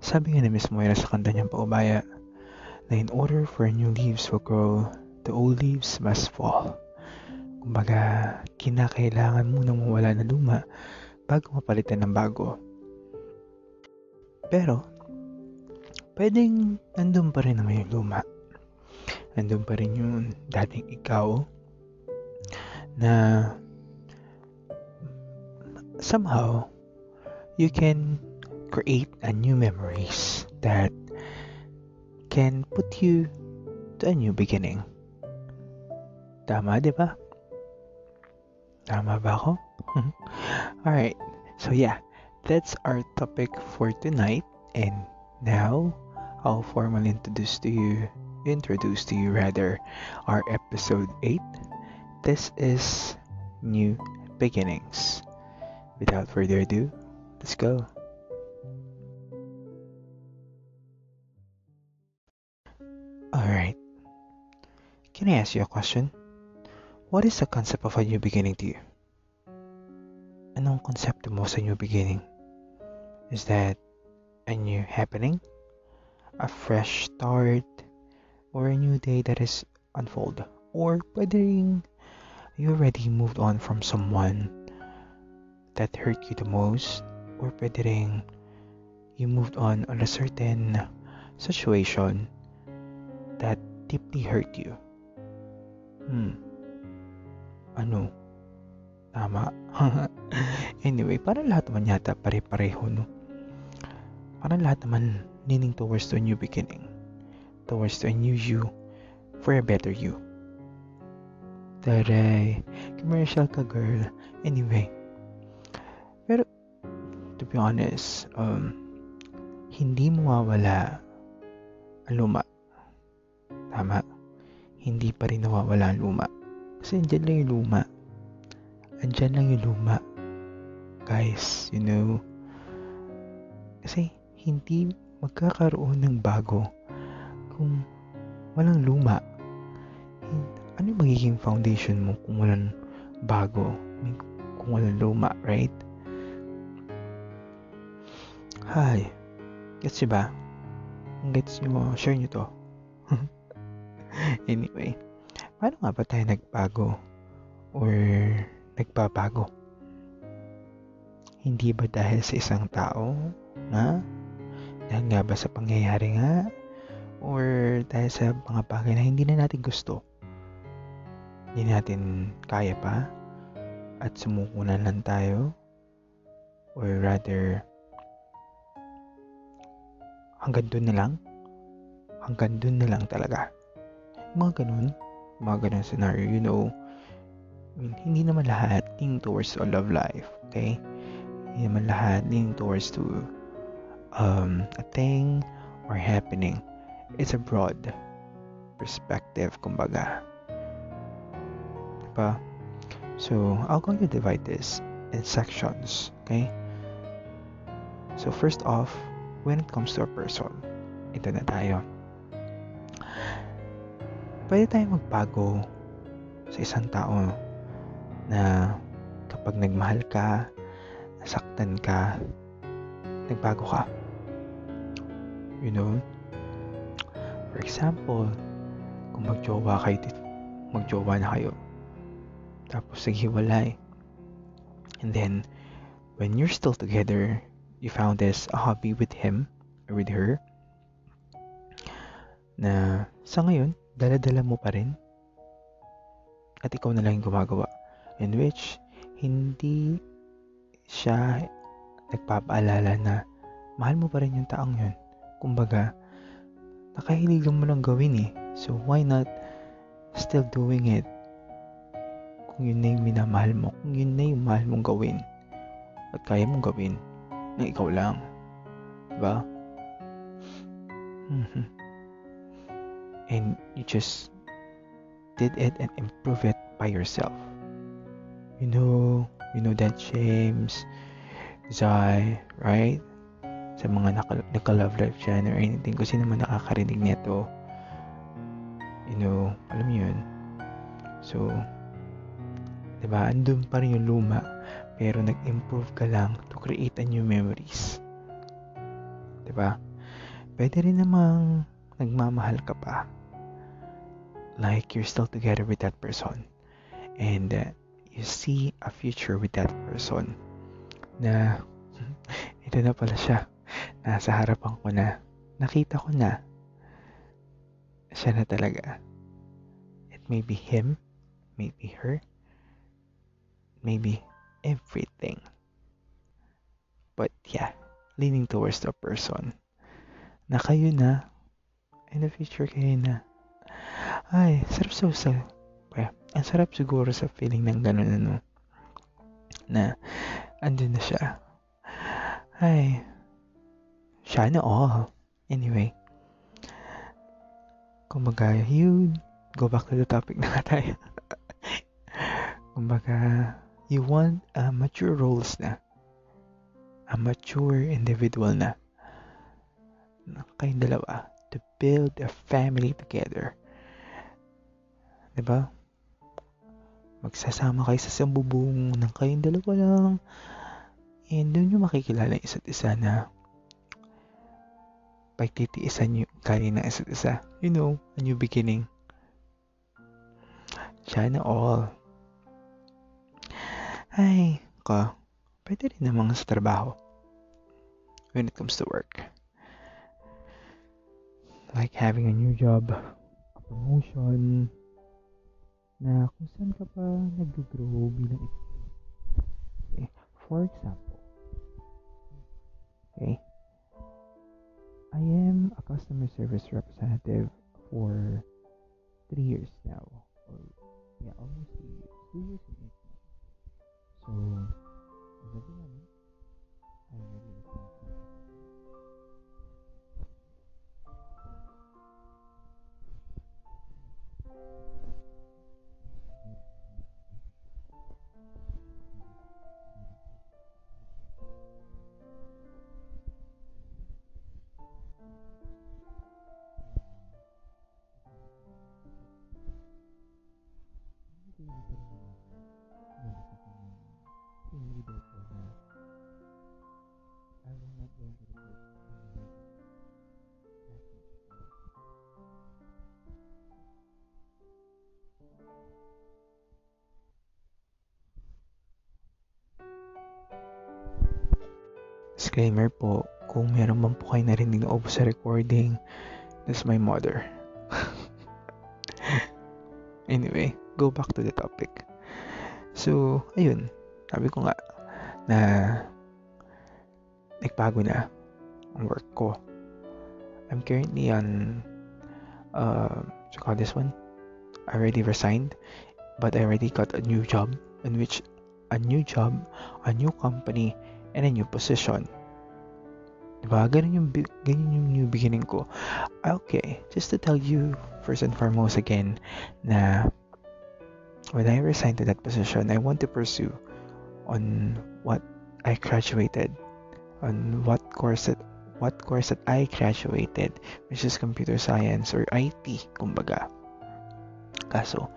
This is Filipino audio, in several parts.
Sabi nga ni Miss Moira sa kanta niyang paubaya, na in order for new leaves will grow, the old leaves must fall. Kumbaga, kinakailangan mo nang mawala na luma bago mapalitan ng bago. Pero, pwedeng nandun pa rin naman yung luma. Nandun pa rin yung dating ikaw na somehow you can create a new memories that can put you to a new beginning. Tama, di ba? Tama ba ako? Alright, so yeah, that's our topic for tonight. And now, I'll formally introduce to you, introduce to you rather, our episode 8. This is New Beginnings. Without further ado, let's go. Alright. Can I ask you a question? What is the concept of a new beginning to you? Anong konsepto mo sa new beginning? Is that a new happening? A fresh start? Or a new day that is unfold? Or pwede rin you already moved on from someone that hurt you the most? Or pwede rin you moved on on a certain situation that deeply hurt you? Hmm. Ano? Tama. anyway, parang lahat naman yata pare-pareho, no? Parang lahat naman leaning towards to a new beginning. Towards to a new you for a better you. Taray. Commercial ka, girl. Anyway. Pero, to be honest, um, hindi mawawala ang. Hindi pa rin nawawala ang luma. Kasi andyan lang yung luma. Andyan lang yung luma. Guys, you know. Kasi hindi magkakaroon ng bago kung walang luma. Ano yung magiging foundation mo kung walang bago? Kung walang luma, right? Hi. Gets ba? Gets nyo, share nyo to. anyway, paano nga ba tayo nagbago? Or nagbabago? Hindi ba dahil sa isang tao? Nga? Dahil nga ba sa pangyayari nga? Or dahil sa mga bagay na hindi na natin gusto? Hindi natin kaya pa? At sumukunan lang tayo? Or rather, hanggang doon na lang? Hanggang doon na lang talaga. Mga ganun. Mga ganun scenario, you know. I mean, hindi naman lahat leaning towards a love life, okay? Hindi naman lahat leaning towards to um, a thing or happening. It's a broad perspective, kumbaga. Diba? So, I'm going to divide this in sections, okay? So, first off, when it comes to a person, ito na tayo. Pwede tayong magbago sa isang tao na kapag nagmahal ka, nasaktan ka, nagbago ka. You know? For example, kung magjowa kayo, magjowa na kayo, tapos naghiwalay, and then, when you're still together, you found this a hobby with him or with her, na sa ngayon, dala-dala mo pa rin, at ikaw na lang yung gumagawa, in which, hindi siya nagpapaalala na mahal mo pa rin yung taong yun. Kumbaga, nakahilig mo lang gawin eh. So, why not still doing it? Kung yun na yung minamahal mo, kung yun na yung mahal mong gawin, at kaya mong gawin, na ikaw lang. Diba? Mm-hmm. And you just did it and improve it by yourself. You know, you know that James, Zai, right? Sa mga naka, naka-love life dyan or anything, kung sino man nakakarinig nito, you know, alam yun. So, diba, andun pa rin yung luma, pero nag-improve ka lang to create a new memories. Diba? pwede rin namang nagmamahal ka pa. Like you're still together with that person. And uh, you see a future with that person. Na ito na pala siya. Nasa harapan ko na. Nakita ko na. Siya na talaga. It may be him, maybe her, maybe everything. But yeah, leaning towards the person na kayo na in the future kayo na. Ay, sarap sa sa well, ang sarap siguro sa feeling ng ganun ano na andun na siya. Ay, siya na all. Anyway, kumbaga, you go back to the topic na tayo. kumbaga, you want a mature roles na. A mature individual na. na kayong dalawa to build a family together. Diba? Magsasama kayo sa sambubong ng kayong dalawa lang. And doon nyo makikilala isa't isa na pagtitiisan nyo kaya ng isa't isa. You know, a new beginning. Sana all. Ay, ko, pwede rin namang sa trabaho. When it comes to work. Like having a new job, a promotion, na kung saan ka pa nag-grow bilang okay. Eh, for example, okay, I am a customer service representative for three years now. Or, yeah, almost three years. Two years and eight months. So, More. Disclaimer po, kung meron man po kayo narinig na opo sa recording, that's my mother. anyway, go back to the topic. So, ayun, sabi ko nga na nagbago na ang work ko. I'm currently on, uh, you call this one? I already resigned, but I already got a new job in which a new job, a new company, and a new position. Diba? Ganun yung, ganun yung new beginning ko. Okay, just to tell you first and foremost again na when I resigned to that position, I want to pursue on what I graduated, on what course that what course that I graduated, which is computer science or IT, kumbaga. Kaso,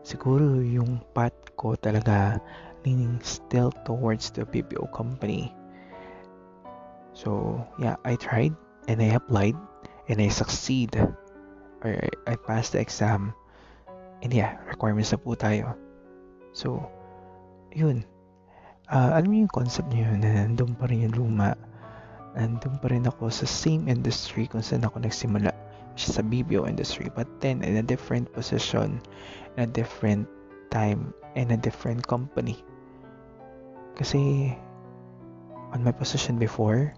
siguro yung path ko talaga leaning still towards the BPO company. So, yeah, I tried and I applied and I succeed or I passed the exam. And yeah, requirements na po tayo. So, yun. Ah, alam mo yung concept niyo na nandun pa rin yung luma. Nandun pa rin ako sa same industry kung saan ako nagsimula. Which is sa BPO industry. But then, in a different position, in a different time, in a different company. Kasi, on my position before,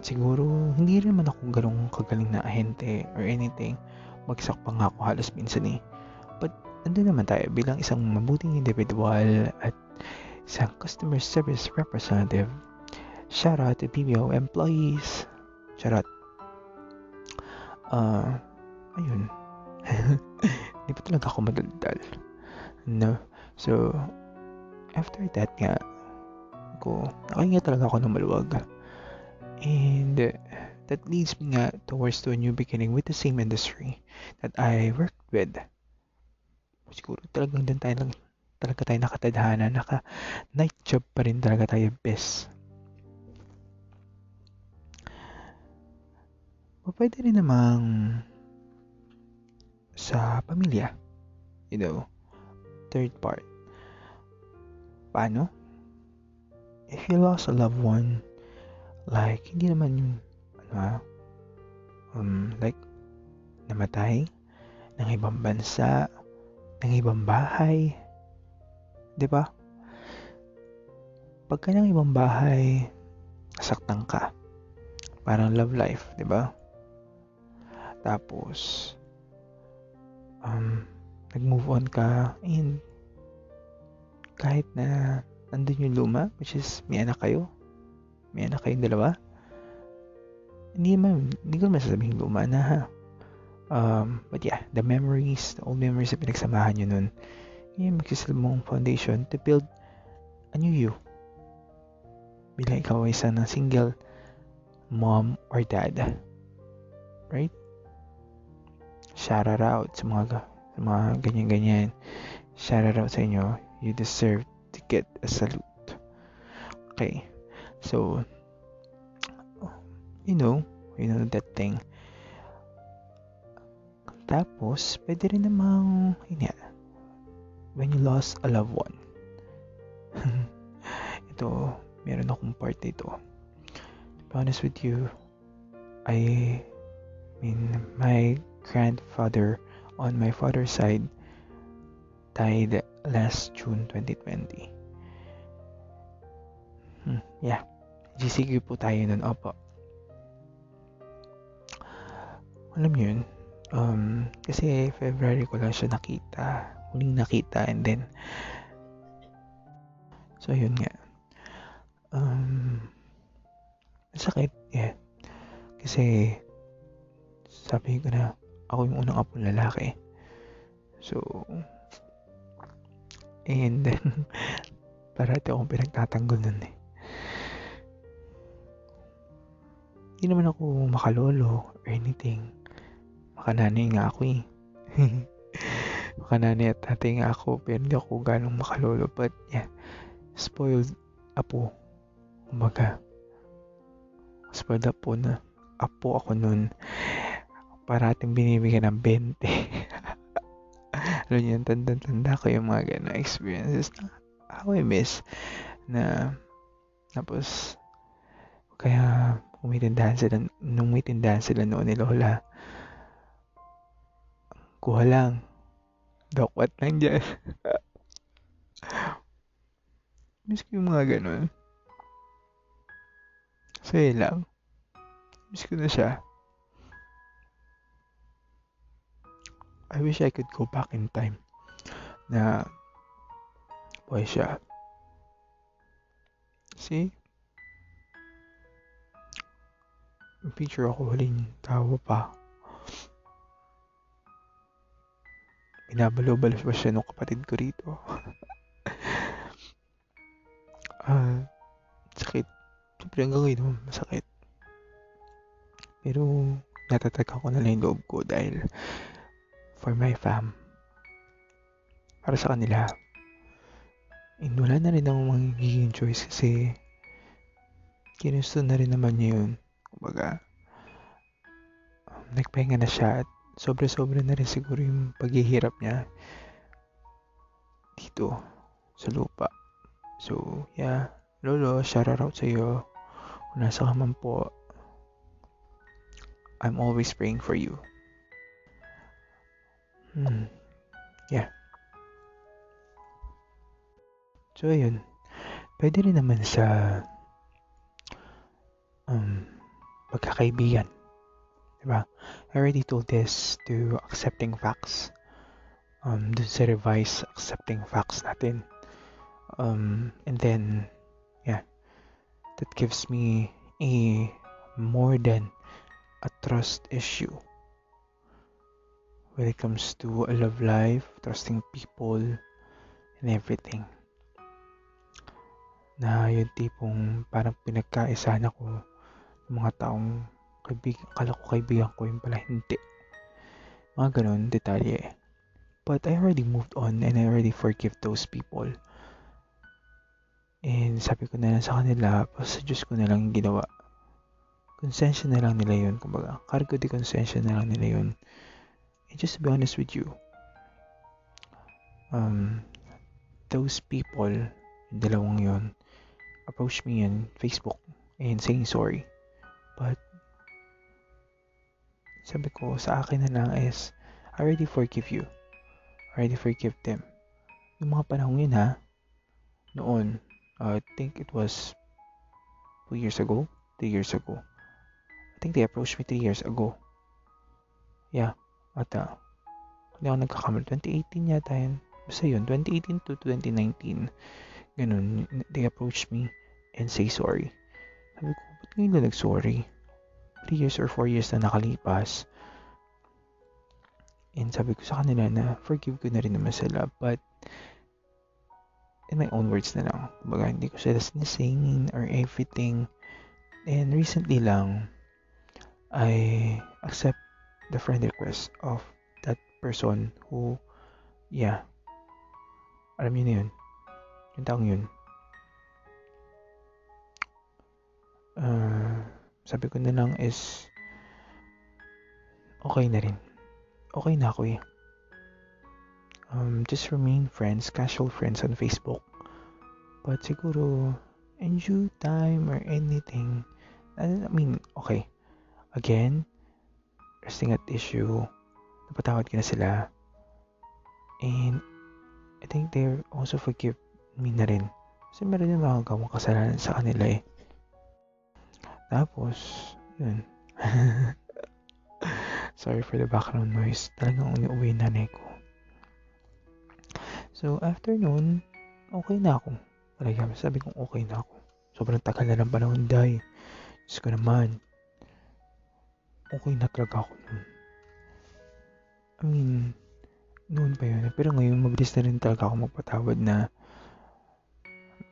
siguro, hindi rin naman ako ganong kagaling na ahente or anything. Bagsak pa nga ako halos minsan eh. But, nandun naman tayo bilang isang mabuting individual at isang customer service representative. Shout out to BPO employees. Shout out. Uh, ayun. Hindi pa talaga ako madaldal. No. So, after that nga, ko, nakahinga talaga ako ng maluwag. And that leads me nga towards to a new beginning with the same industry that I worked with. Siguro talagang doon tayo lang talaga tayo nakatadhana, naka night job pa rin talaga tayo best. pwede rin namang sa pamilya. You know, third part. Paano? If you lost a loved one, like, hindi naman yung, ah, um, like, namatay, ng ibang bansa, ng ibang bahay. 'Di ba? Pagka ng ibang bahay, nasaktan ka. Parang love life, 'di ba? Tapos um nag-move on ka and kahit na nandun yung luma, which is may anak kayo, may anak kayong dalawa, hindi man, hindi ko masasabing luma na ha. Um, but yeah, the memories, the old memories na pinagsamahan nyo nun, yun magsisilbong foundation to build a new you. Bilang ikaw ay isang single mom or dad. Right? Shout out sa mga, sa mga ganyan-ganyan. Shout out sa inyo. You deserve to get a salute. Okay. So, you know, you know that thing. Tapos, pwede rin namang, yun nga, when you lost a loved one. ito, meron akong part dito. To be honest with you, I mean, my grandfather on my father's side died last June 2020. Hmm, yeah. GCQ po tayo nun. Opo. Alam mo yun, um, kasi February ko lang siya nakita. Huling nakita and then so yun nga. Um, sakit. Yeah. Kasi sabi ko na ako yung unang apong lalaki. So, and then, parati akong pinagtatanggol nun eh. Hindi naman ako makalolo or anything. Makananay nga ako eh. Makananay at tatay nga ako pero hindi ako ganong makalolo. But yeah, spoiled apo. Kumbaga, spoiled apo na apo ako nun parating binibigyan ng 20. Alam niyo, tanda-tanda ko yung mga gano'ng experiences na how I miss na tapos kaya umitindahan sila nung may tindahan sila noon ni Lola kuha lang dakwat lang dyan miss ko yung mga ganun saya lang miss ko na siya I wish I could go back in time na buhay siya. See? Picture ako huling tawa pa. Binabalo-balo pa siya nung kapatid ko rito. Uh, sakit. Siyempre hanggang ngayon masakit. Pero natatag ako na lang yung loob ko dahil for my fam. Para sa kanila. And wala na rin akong magiging choice kasi kinusto na rin naman niya yun. Kumbaga, um, nagpahinga na siya at sobra-sobra na rin siguro yung paghihirap niya dito sa lupa. So, yeah. Lolo, shout out sa iyo. Kung nasa ka man po, I'm always praying for you. Hmm. Yeah. So, ayun. Pwede rin naman sa um, pagkakaibigan. Diba? I already told this to accepting facts. Um, dun sa revise accepting facts natin. Um, and then, yeah, that gives me a more than a trust issue when it comes to a love life, trusting people, and everything. Na yung tipong parang pinagkaisahan ako ng mga taong kaibig, akala ko kaibigan ko yung pala hindi. Mga ganun, detalye. But I already moved on and I already forgive those people. And sabi ko na lang sa kanila, sa Diyos ko na lang ginawa. konsensya na lang nila yun. Kumbaga, cargo de konsensya na lang nila yun. And just to be honest with you, um, those people, dalawang yun, approach me on Facebook and saying sorry. But, sabi ko sa akin na lang is, I already forgive you. I already forgive them. Yung mga panahon yun ha, noon, uh, I think it was two years ago, three years ago. I think they approached me three years ago. Yeah, at uh, hindi ako nagkakamali, 2018 yata yun. Basta yun, 2018 to 2019. Ganun, they approached me and say sorry. Sabi ko, ba't ngayon na nag-sorry? 3 years or 4 years na nakalipas. And sabi ko sa kanila na forgive ko na rin naman sila. But, in my own words na lang. Kumbaga, hindi ko sila sinisingin or everything. And recently lang, I accept the friend request of that person who, yeah, alam niyo na yun. Yung taong yun. Uh, sabi ko na lang is, okay na rin. Okay na ako eh. Um, just remain friends, casual friends on Facebook. But siguro, in due time or anything, I mean, okay. Again, resting at issue, napatawad ko na sila. And, I think they also forgive me na rin. Kasi meron yung mga kasalanan sa kanila eh. Tapos, yun. Sorry for the background noise. Talagang uniuwi na nanay ko. So, after noon, okay na ako. Talaga, sabi kong okay na ako. Sobrang tagal na ng panahon, day. Diyos ko naman. Okay na talaga ako noon. I mean, noon pa yun. Pero ngayon, mabilis na rin talaga ako magpatawad na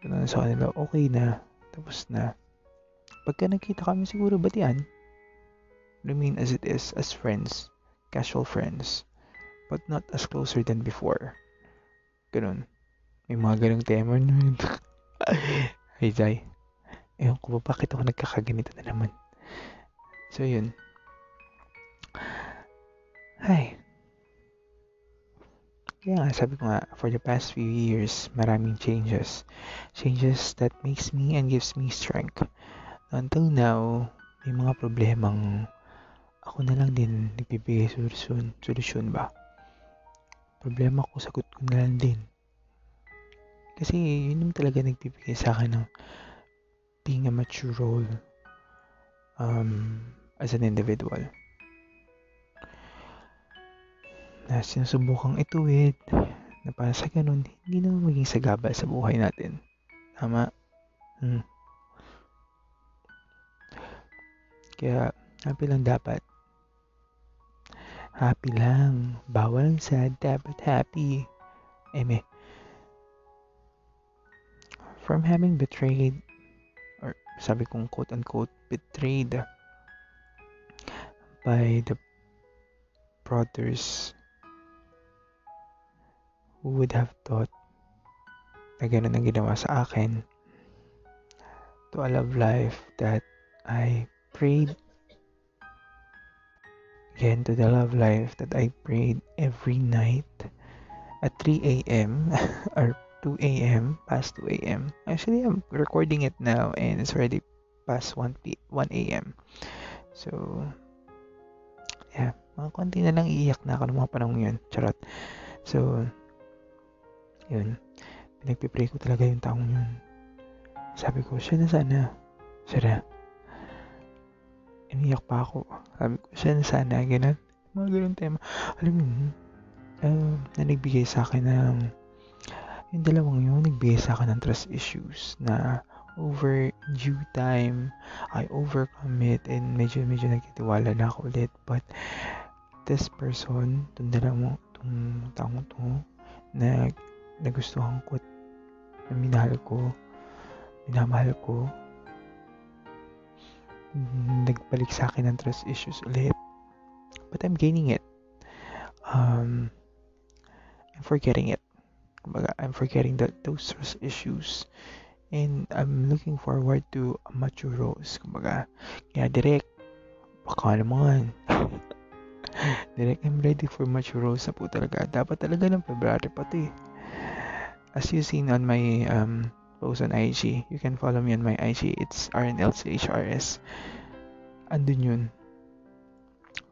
na sa kanila, okay na. Tapos na. Pagka nakita kami siguro, batian. Remain as it is, as friends. Casual friends. But not as closer than before. Ganun. May mga ganong tema nun. Ay, Zay. Ewan ko ba, bakit ako nagkakaganito na naman? So, yun. Ay, kaya nga, sabi ko nga, for the past few years, maraming changes. Changes that makes me and gives me strength. Until now, may mga problemang ako na lang din nagbibigay solusyon. Solusyon ba? Problema ko, sagot ko na lang din. Kasi yun yung talaga nagbibigay sa akin ng being a mature role um, as an individual na sinusubukang ituwid na para sa ganun, hindi na maging sagaba sa buhay natin. Tama? Hmm. Kaya, happy lang dapat. Happy lang. Bawal ang sad, dapat happy. Eme. From having betrayed, or sabi kong quote-unquote, betrayed by the brothers Who would have thought na ganun ang ginawa sa akin to a love life that I prayed again to the love life that I prayed every night at 3 a.m. or 2 a.m. past 2 a.m. Actually, I'm recording it now and it's already past 1 p 1 a.m. So, yeah, mga konti na lang iiyak na ako ng mga panahon yun. Charot. So, yun, pinagpipray ko talaga yung taong yun. Sabi ko, siya na sana. Siya na. Iniyak pa ako. Sabi ko, siya na sana. Ganun. Mga ganun tema. Alam mo, uh, na nagbigay sa akin ng yung dalawang yun, nagbigay sa akin ng trust issues na over due time, I overcome it and medyo medyo nagtitiwala na ako ulit. But this person, itong dalawang, itong taong to, na nagustuhan ko at na minahal ko, minamahal ko, nagbalik sa akin ng trust issues ulit. But I'm gaining it. Um, I'm forgetting it. Kumbaga, I'm forgetting that those trust issues. And I'm looking forward to a mature Rose. Kumbaga, kaya direct, baka naman. direct, I'm ready for mature Rose na po talaga. Dapat talaga ng February pati. As you seen on my um, post on IG, you can follow me on my IG. It's RNLCHRS. Andun yun.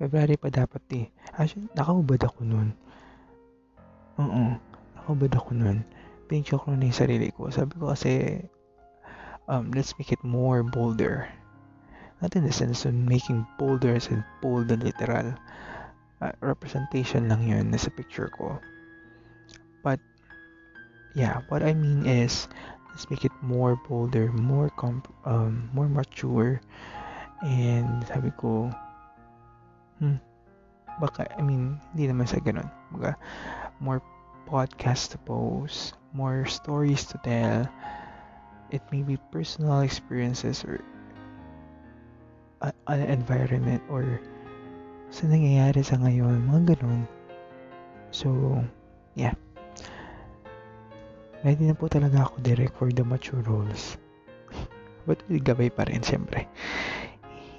February pa dapat eh. Actually, nakaubad ako nun. Oo. Nakaubad ako nun pinjoke ko na yung sarili ko. Sabi ko kasi, um, let's make it more bolder. Not in the sense of making bolder as in bold and literal. Uh, representation lang yun nasa picture ko. But, yeah, what I mean is, let's make it more bolder, more comp- um, more mature. And sabi ko, hmm, baka, I mean, hindi naman sa ganun. Baka, more podcast to post, more stories to tell. It may be personal experiences or an environment or sa nangyayari sa ngayon, mga ganun. So, yeah. Ready na po talaga ako direct for the mature roles. But gabay pa rin, siyempre.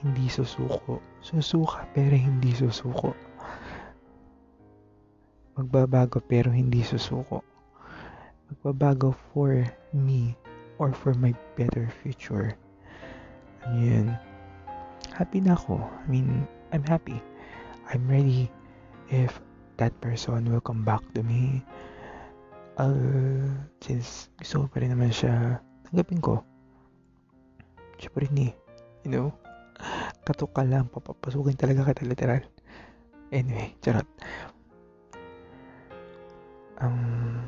Hindi susuko. Susuka, pero hindi susuko. Magbabago, pero hindi susuko magbabago for me or for my better future. Ano? Happy na ako. I mean, I'm happy. I'm ready if that person will come back to me. Uh, since gusto ko pa rin naman siya, tanggapin ko. Siya pa rin eh. You know? Katok ka lang, papapasukin talaga kita literal. Anyway, charot. Um,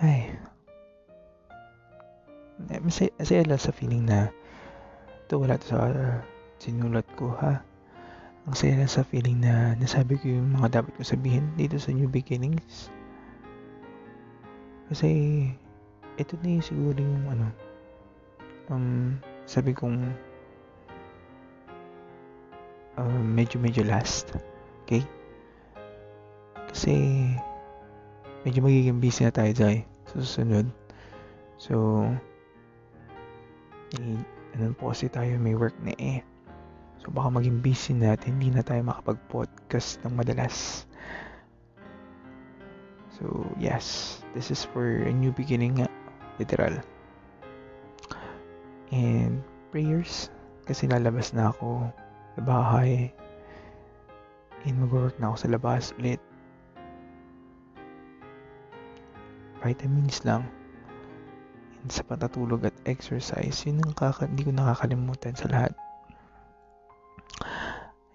ay. Masaya, masaya lang sa feeling na ito wala to sa uh, sinulat ko ha. Ang saya sa feeling na nasabi ko yung mga dapat ko sabihin dito sa New Beginnings. Kasi ito na yung siguro yung ano um, sabi kong uh, medyo medyo last. Okay? Kasi medyo magiging busy na tayo dahil sa susunod. So, eh, ano po kasi tayo may work na eh. So, baka maging busy na at hindi na tayo makapag-podcast ng madalas. So, yes, this is for a new beginning nga, literal. And prayers, kasi lalabas na ako sa bahay. And mag-work na ako sa labas ulit. vitamins lang sa patatulog at exercise yun ang kaka hindi ko nakakalimutan sa lahat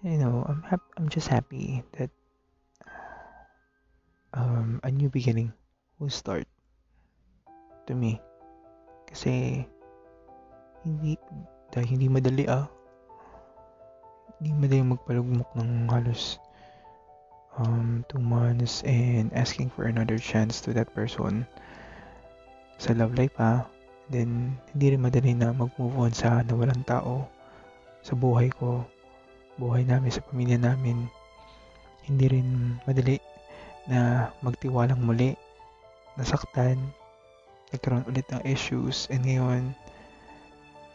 you know I'm hap- I'm just happy that um, a new beginning will start to me. Kasi hindi dahil hindi madali ah. Hindi madali magpalugmok ng halos um, two months and asking for another chance to that person sa love life ha then hindi rin madali na mag-move on sa nawalang tao sa buhay ko buhay namin sa pamilya namin hindi rin madali na magtiwalang muli nasaktan nagkaroon ulit ng issues and ngayon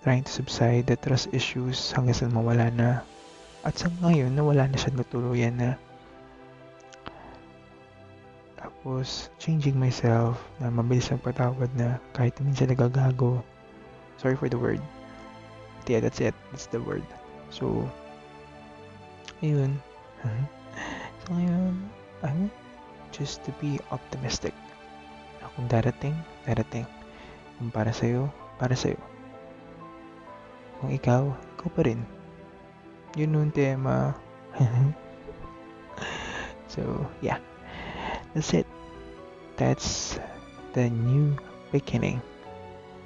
trying to subside the trust issues hanggang sa mawala na at sa ngayon nawala na siya natuluyan na Tapos, changing myself na mabilis ang patawad na kahit minsan nagagago. Sorry for the word. Yeah, that's it. That's the word. So, ayun. so, ngayon, want just to be optimistic. Na kung darating, darating. Kung para sa'yo, para sa'yo. Kung ikaw, ikaw pa rin. Yun yung tema. so, yeah. That's it. That's the new beginning.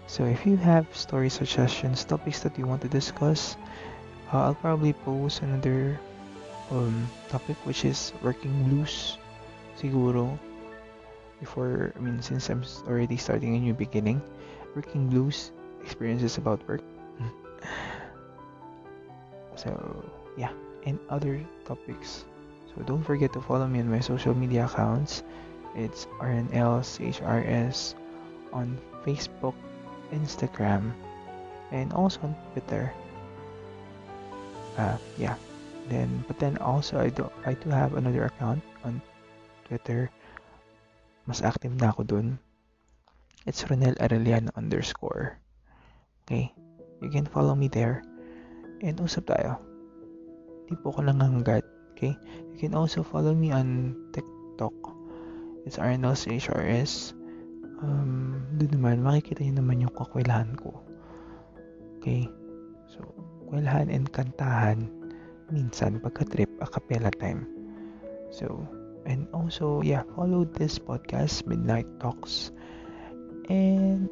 So if you have story suggestions, topics that you want to discuss, uh, I'll probably post another um, topic which is working blues. Siguro before I mean since I'm already starting a new beginning, working blues experiences about work. so yeah, and other topics so don't forget to follow me on my social media accounts. It's RNLCHRS on Facebook, Instagram, and also on Twitter. Uh, yeah. Then, but then also I do I do have another account on Twitter. Mas active na ako dun. It's Ronel Arellano underscore. Okay? You can follow me there. And usap tayo. Di po ko nanganggat. Okay? You can also follow me on TikTok. It's Arnels HRS. Um, doon naman, makikita niyo naman yung kakwilahan ko. Okay? So, kwelahan and kantahan minsan pagka-trip a cappella time. So, and also, yeah, follow this podcast, Midnight Talks. And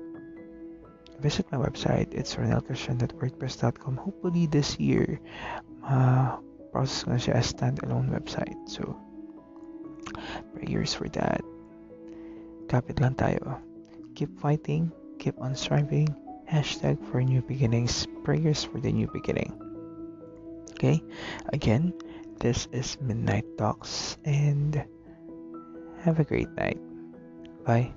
visit my website. It's ronelchristian.wordpress.com. Hopefully this year, uh, process na siya as standalone website. So, prayers for that. Kapit lang tayo. Keep fighting. Keep on striving. Hashtag for new beginnings. Prayers for the new beginning. Okay? Again, this is Midnight Talks and have a great night. Bye.